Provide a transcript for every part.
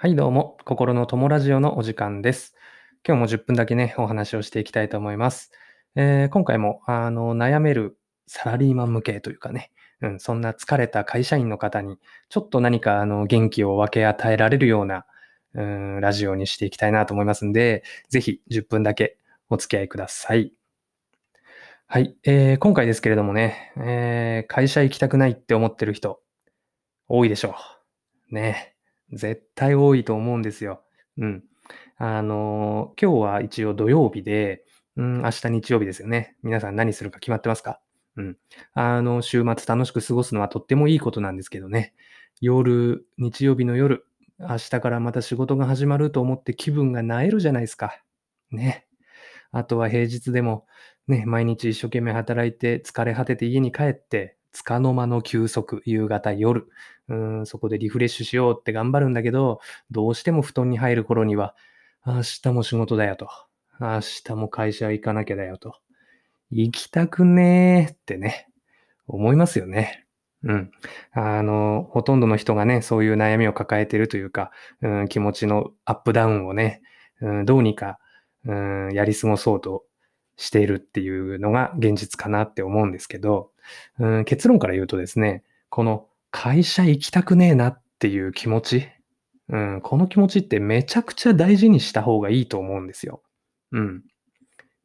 はい、どうも。心の友ラジオのお時間です。今日も10分だけね、お話をしていきたいと思います。えー今回も、あの、悩めるサラリーマン向けというかね、うん、そんな疲れた会社員の方に、ちょっと何か、あの、元気を分け与えられるような、うん、ラジオにしていきたいなと思いますんで、ぜひ10分だけお付き合いください。はい、えー今回ですけれどもね、えー会社行きたくないって思ってる人、多いでしょう。ね。絶対多いと思うんですよ。うん。あの今日は一応土曜日で、うん、明日日曜日ですよね。皆さん何するか決まってますか？うん。あの、週末楽しく過ごすのはとってもいいことなんですけどね。夜、日曜日の夜、明日からまた仕事が始まると思って気分が萎えるじゃないですか。ね。あとは平日でも、ね、毎日一生懸命働いて疲れ果てて家に帰って、束の間の休息、夕方、夜、うん、そこでリフレッシュしようって頑張るんだけど、どうしても布団に入る頃には、明日も仕事だよと。明日も会社行かなきゃだよと。行きたくねーってね、思いますよね。うん。あの、ほとんどの人がね、そういう悩みを抱えてるというか、うん、気持ちのアップダウンをね、うん、どうにか、うん、やり過ごそうとしているっていうのが現実かなって思うんですけど、うん、結論から言うとですね、この会社行きたくねえなっていう気持ち、うん、この気持ちってめちゃくちゃ大事にした方がいいと思うんですよ。うん。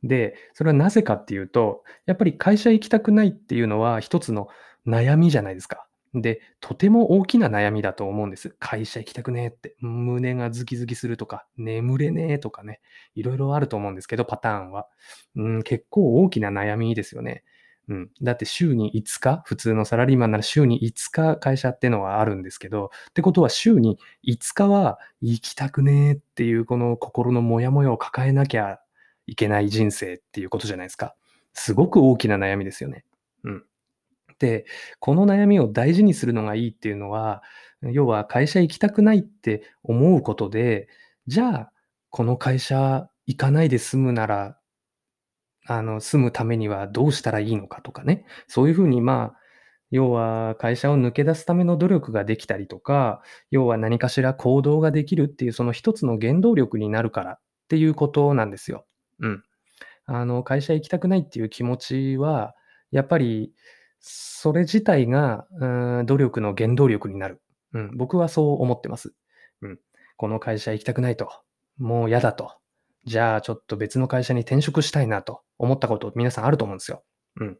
で、それはなぜかっていうと、やっぱり会社行きたくないっていうのは一つの悩みじゃないですか。で、とても大きな悩みだと思うんです。会社行きたくねえって。胸がズキズキするとか、眠れねえとかね。いろいろあると思うんですけど、パターンは。うん、結構大きな悩みですよね。うん。だって週に5日、普通のサラリーマンなら週に5日会社ってのはあるんですけど、ってことは週に5日は行きたくねえっていうこの心のモヤモヤを抱えなきゃいけない人生っていうことじゃないですか。すごく大きな悩みですよね。うん。で、この悩みを大事にするのがいいっていうのは、要は会社行きたくないって思うことで、じゃあ、この会社行かないで済むなら、あの、住むためにはどうしたらいいのかとかね。そういうふうに、まあ、要は会社を抜け出すための努力ができたりとか、要は何かしら行動ができるっていうその一つの原動力になるからっていうことなんですよ。うん。あの、会社行きたくないっていう気持ちは、やっぱり、それ自体が、うん、努力の原動力になる。うん。僕はそう思ってます。うん。この会社行きたくないと。もう嫌だと。じゃあちょっと別の会社に転職したいなと思ったこと皆さんあると思うんですよ。うん。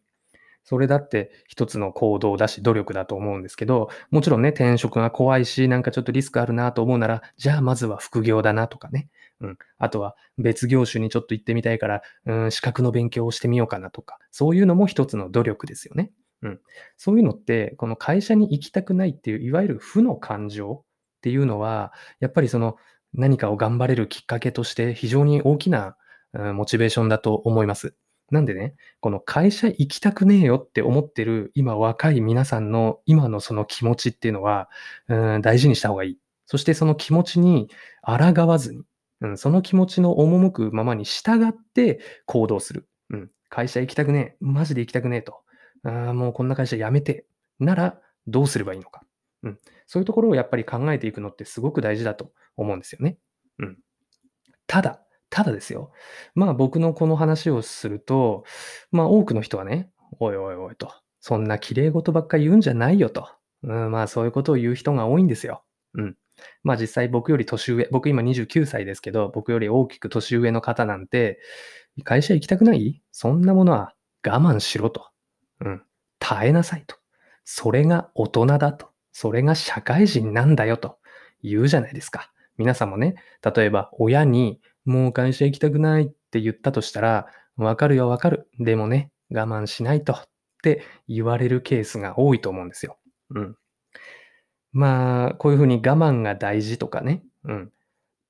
それだって一つの行動だし努力だと思うんですけど、もちろんね、転職が怖いし、なんかちょっとリスクあるなと思うなら、じゃあまずは副業だなとかね。うん。あとは別業種にちょっと行ってみたいから、うん、資格の勉強をしてみようかなとか、そういうのも一つの努力ですよね。うん。そういうのって、この会社に行きたくないっていう、いわゆる負の感情っていうのは、やっぱりその何かを頑張れるきっかけとして非常に大きな、モチベーションだと思います。なんでね、この会社行きたくねえよって思ってる今若い皆さんの今のその気持ちっていうのは、うん、大事にした方がいい。そしてその気持ちに抗わずに、うん、その気持ちの赴くままに従って行動する。うん、会社行きたくねえ。マジで行きたくねえと。あもうこんな会社辞めて。ならどうすればいいのか。うん、そういうところをやっぱり考えていくのってすごく大事だと思うんですよね。うん。ただ、ただですよ。まあ僕のこの話をすると、まあ多くの人はね、おいおいおいと、そんな綺麗事ばっか言うんじゃないよと。うん、まあそういうことを言う人が多いんですよ。うん。まあ実際僕より年上、僕今29歳ですけど、僕より大きく年上の方なんて、会社行きたくない？そんなものは我慢しろと。うん。耐えなさいと。それが大人だと。それが社会人なんだよと言うじゃないですか。皆さんもね、例えば親にもう会社行きたくないって言ったとしたら、わかるよわかる。でもね、我慢しないとって言われるケースが多いと思うんですよ。うん。まあ、こういうふうに我慢が大事とかね、うん。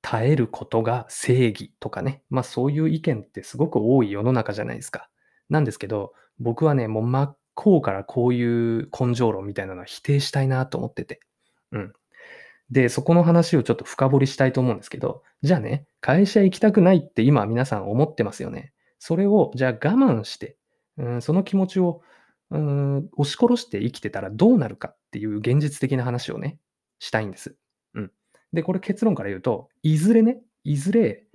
耐えることが正義とかね。まあそういう意見ってすごく多い世の中じゃないですか。なんですけど、僕はね、もう真っ向からこういう根性論みたいなのは否定したいなと思ってて。うん。で、そこの話をちょっと深掘りしたいと思うんですけど、じゃあね、会社行きたくないって今皆さん思ってますよね。それを、じゃあ我慢して、うん、その気持ちを、うん、押し殺して生きてたらどうなるかっていう現実的な話をね、したいんです。うん。で、これ結論から言うと、いずれね、いずれ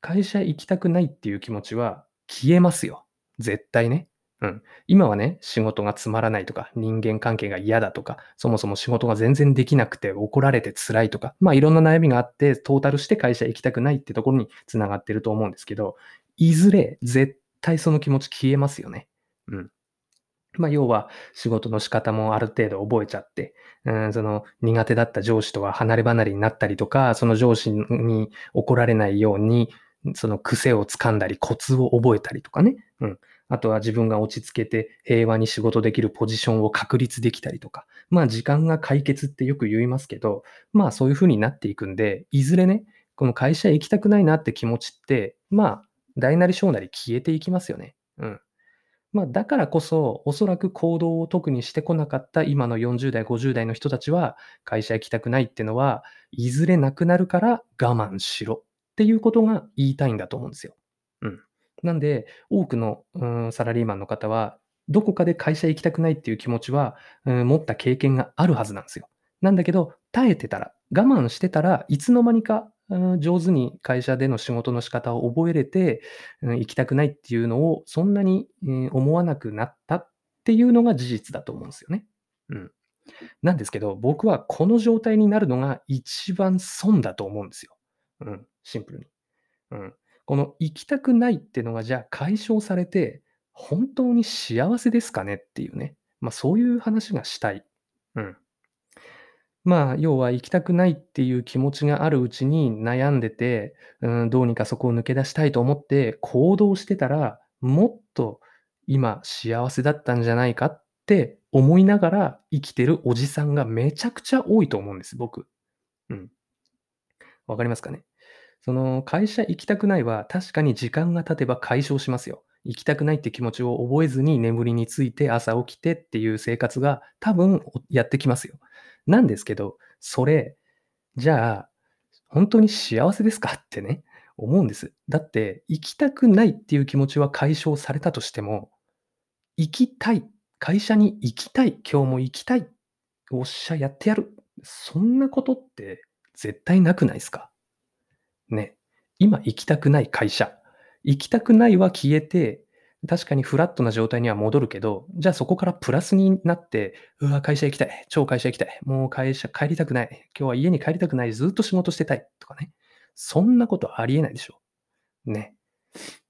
会社行きたくないっていう気持ちは消えますよ。絶対ね。うん。今はね、仕事がつまらないとか、人間関係が嫌だとか、そもそも仕事が全然できなくて怒られて辛いとか、まあいろんな悩みがあって、トータルして会社行きたくないってところにつながってると思うんですけど、いずれ絶対その気持ち消えますよね。うん。まあ、要は仕事の仕方もある程度覚えちゃって、うん、その苦手だった上司とは離れ離れになったりとか、その上司に怒られないように、その癖をつかんだり、コツを覚えたりとかね。うん。あとは自分が落ち着けて平和に仕事できるポジションを確立できたりとか。まあ時間が解決ってよく言いますけど、まあそういう風になっていくんで、いずれね、この会社行きたくないなって気持ちって、まあ大なり小なり消えていきますよね。うん。まあ、だからこそ、おそらく行動を特にしてこなかった今の40代、50代の人たちは、会社行きたくないっていうのは、いずれなくなるから我慢しろっていうことが言いたいんだと思うんですよ。なんで、多くの、うん、サラリーマンの方は、どこかで会社行きたくないっていう気持ちは、うん、持った経験があるはずなんですよ。なんだけど、耐えてたら、我慢してたらいつの間にか上手に会社での仕事の仕方を覚えれて、うん、行きたくないっていうのをそんなに、え、思わなくなったっていうのが事実だと思うんですよね。うん。なんですけど、僕はこの状態になるのが一番損だと思うんですよ。うん、シンプルに。うん。この行きたくないっていうのがじゃあ解消されて、本当に幸せですかね？っていうね。まあそういう話がしたい。うん。まあ、要は行きたくないっていう気持ちがあるうちに悩んでて、うん、どうにかそこを抜け出したいと思って行動してたら、もっと今幸せだったんじゃないかって思いながら生きてるおじさんがめちゃくちゃ多いと思うんです、僕。うん。わかりますかね？その会社行きたくないは確かに時間が経てば解消しますよ。行きたくないって気持ちを覚えずに眠りについて朝起きてっていう生活が多分やってきますよ。なんですけど、それ、じゃあ、本当に幸せですかってね、思うんです。だって、行きたくないっていう気持ちは解消されたとしても、行きたい、会社に行きたい、今日も行きたい、おっしゃやってやる。そんなことって絶対なくないですか？ね。今行きたくない会社。行きたくないは消えて、確かにフラットな状態には戻るけど、じゃあそこからプラスになって、うわ、会社行きたい。超会社行きたい。もう会社帰りたくない。今日は家に帰りたくない。ずっと仕事してたい。とかね。そんなことありえないでしょ。ね。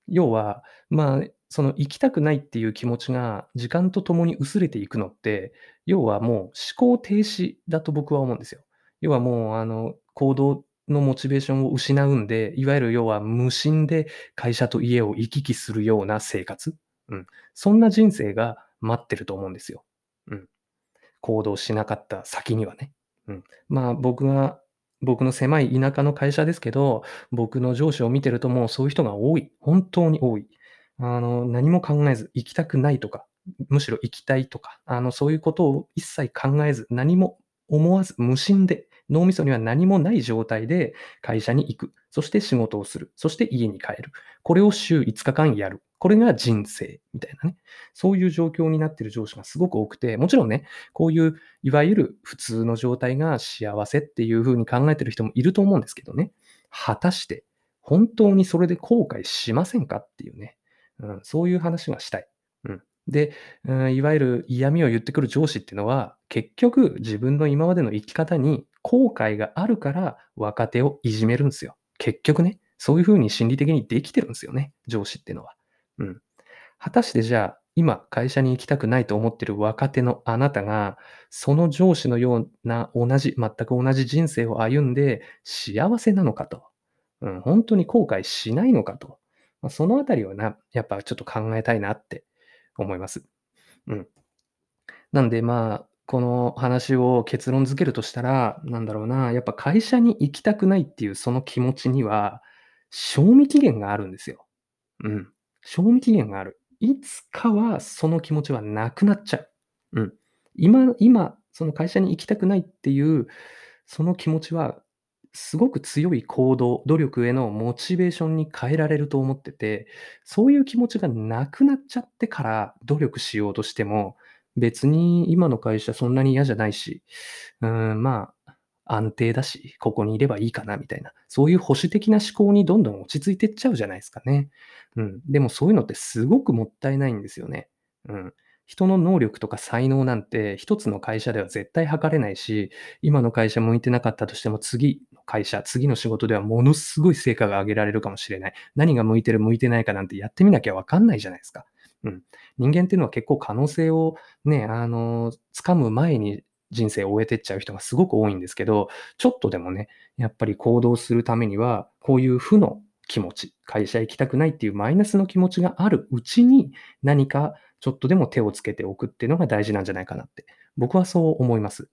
要は、まあ、その行きたくないっていう気持ちが時間とともに薄れていくのって、要はもう思考停止だと僕は思うんですよ。要はもう、あの、行動のモチベーションを失うんで、いわゆる要は無心で会社と家を行き来するような生活。うん。そんな人生が待ってると思うんですよ。うん。行動しなかった先にはね。うん。まあ僕が、僕の狭い田舎の会社ですけど、僕の上司を見てるともうそういう人が多い。本当に多い。あの、何も考えず、行きたくないとか、むしろ行きたいとか、あの、そういうことを一切考えず、何も思わず無心で脳みそには何もない状態で会社に行く。そして仕事をする。そして家に帰る。これを週5日間やる。これが人生みたいなね。そういう状況になっている上司がすごく多くて、もちろんね、こういういわゆる普通の状態が幸せっていうふうに考えてる人もいると思うんですけどね。果たして本当にそれで後悔しませんかっていうね。うん、そういう話がしたい。うん。で、うん、いわゆる嫌味を言ってくる上司っていうのは、結局自分の今までの生き方に後悔があるから若手をいじめるんですよ。結局ね、そういうふうに心理的にできてるんですよね、上司っていうのは。うん。果たしてじゃあ、今会社に行きたくないと思ってる若手のあなたが、その上司のような同じ、全く同じ人生を歩んで幸せなのかと。うん、本当に後悔しないのかと。まあ、そのあたりをな、やっぱちょっと考えたいなって思います。うん。なんでまあ、この話を結論付けるとしたら、なんだろうな、やっぱ会社に行きたくないっていうその気持ちには、賞味期限があるんですよ。うん。賞味期限がある。いつかはその気持ちはなくなっちゃう。うん。今、今、その会社に行きたくないっていう、その気持ちは、すごく強い行動、努力へのモチベーションに変えられると思ってて、そういう気持ちがなくなっちゃってから努力しようとしても、別に今の会社そんなに嫌じゃないし、うん、まあ、安定だし、ここにいればいいかなみたいな、そういう保守的な思考にどんどん落ち着いてっちゃうじゃないですかね。うん。でもそういうのってすごくもったいないんですよね。うん。人の能力とか才能なんて一つの会社では絶対測れないし、今の会社向いてなかったとしても次の会社、次の仕事ではものすごい成果が上げられるかもしれない。何が向いてる向いてないかなんてやってみなきゃわかんないじゃないですか。うん。人間っていうのは結構可能性をね、あの、掴む前に人生を終えてっちゃう人がすごく多いんですけど、ちょっとでもね、やっぱり行動するためには、こういう負の気持ち、会社行きたくないっていうマイナスの気持ちがあるうちに、何かちょっとでも手をつけておくっていうのが大事なんじゃないかなって、僕はそう思います。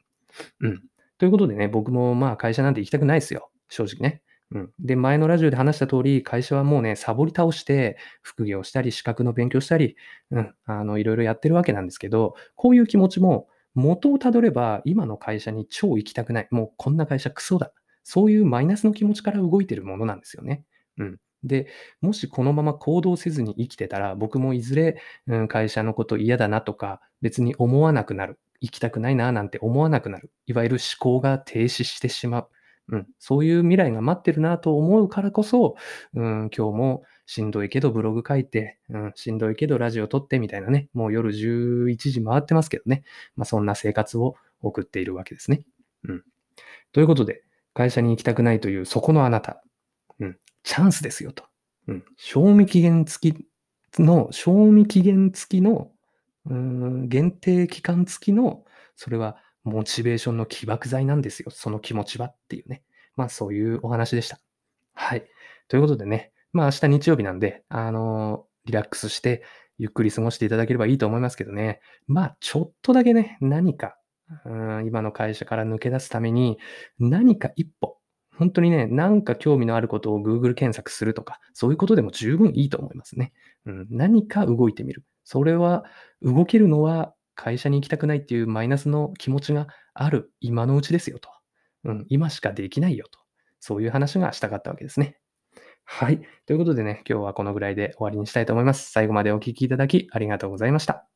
うん。ということでね、僕もまあ会社なんて行きたくないですよ。正直ね。うん。で、前のラジオで話した通り、会社はもうね、サボり倒して、副業したり、資格の勉強したり、うん、あの、いろいろやってるわけなんですけど、こういう気持ちも、元をたどれば、今の会社に超行きたくない。もうこんな会社クソだ。そういうマイナスの気持ちから動いてるものなんですよね。うん。で、もしこのまま行動せずに生きてたら、僕もいずれ、うん、会社のこと嫌だなとか、別に思わなくなる。行きたくないななんて思わなくなる。いわゆる思考が停止してしまう。うん、そういう未来が待ってるなと思うからこそ、うん、今日もしんどいけどブログ書いて、うん、しんどいけどラジオ撮ってみたいなね、もう夜11時回ってますけどね、まあ、そんな生活を送っているわけですね。うん。ということで、会社に行きたくないというそこのあなた、うん、チャンスですよと。うん、賞味期限付きの、賞味期限付きの、うん、限定期間付きの、それはモチベーションの起爆剤なんですよ。その気持ちはっていうね。まあそういうお話でした。はい。ということでね、まあ明日日曜日なんで、あのー、リラックスしてゆっくり過ごしていただければいいと思いますけどね。まあちょっとだけね、何か、うん今の会社から抜け出すために何か一歩、本当にね、なんか興味のあることを Google 検索するとか、そういうことでも十分いいと思いますね。うん、何か動いてみる。それは、動けるのは会社に行きたくないっていうマイナスの気持ちがある今のうちですよと。うん、今しかできないよと。そういう話がしたかったわけですね。はい。ということでね、今日はこのぐらいで終わりにしたいと思います。最後までお聴きいただきありがとうございました。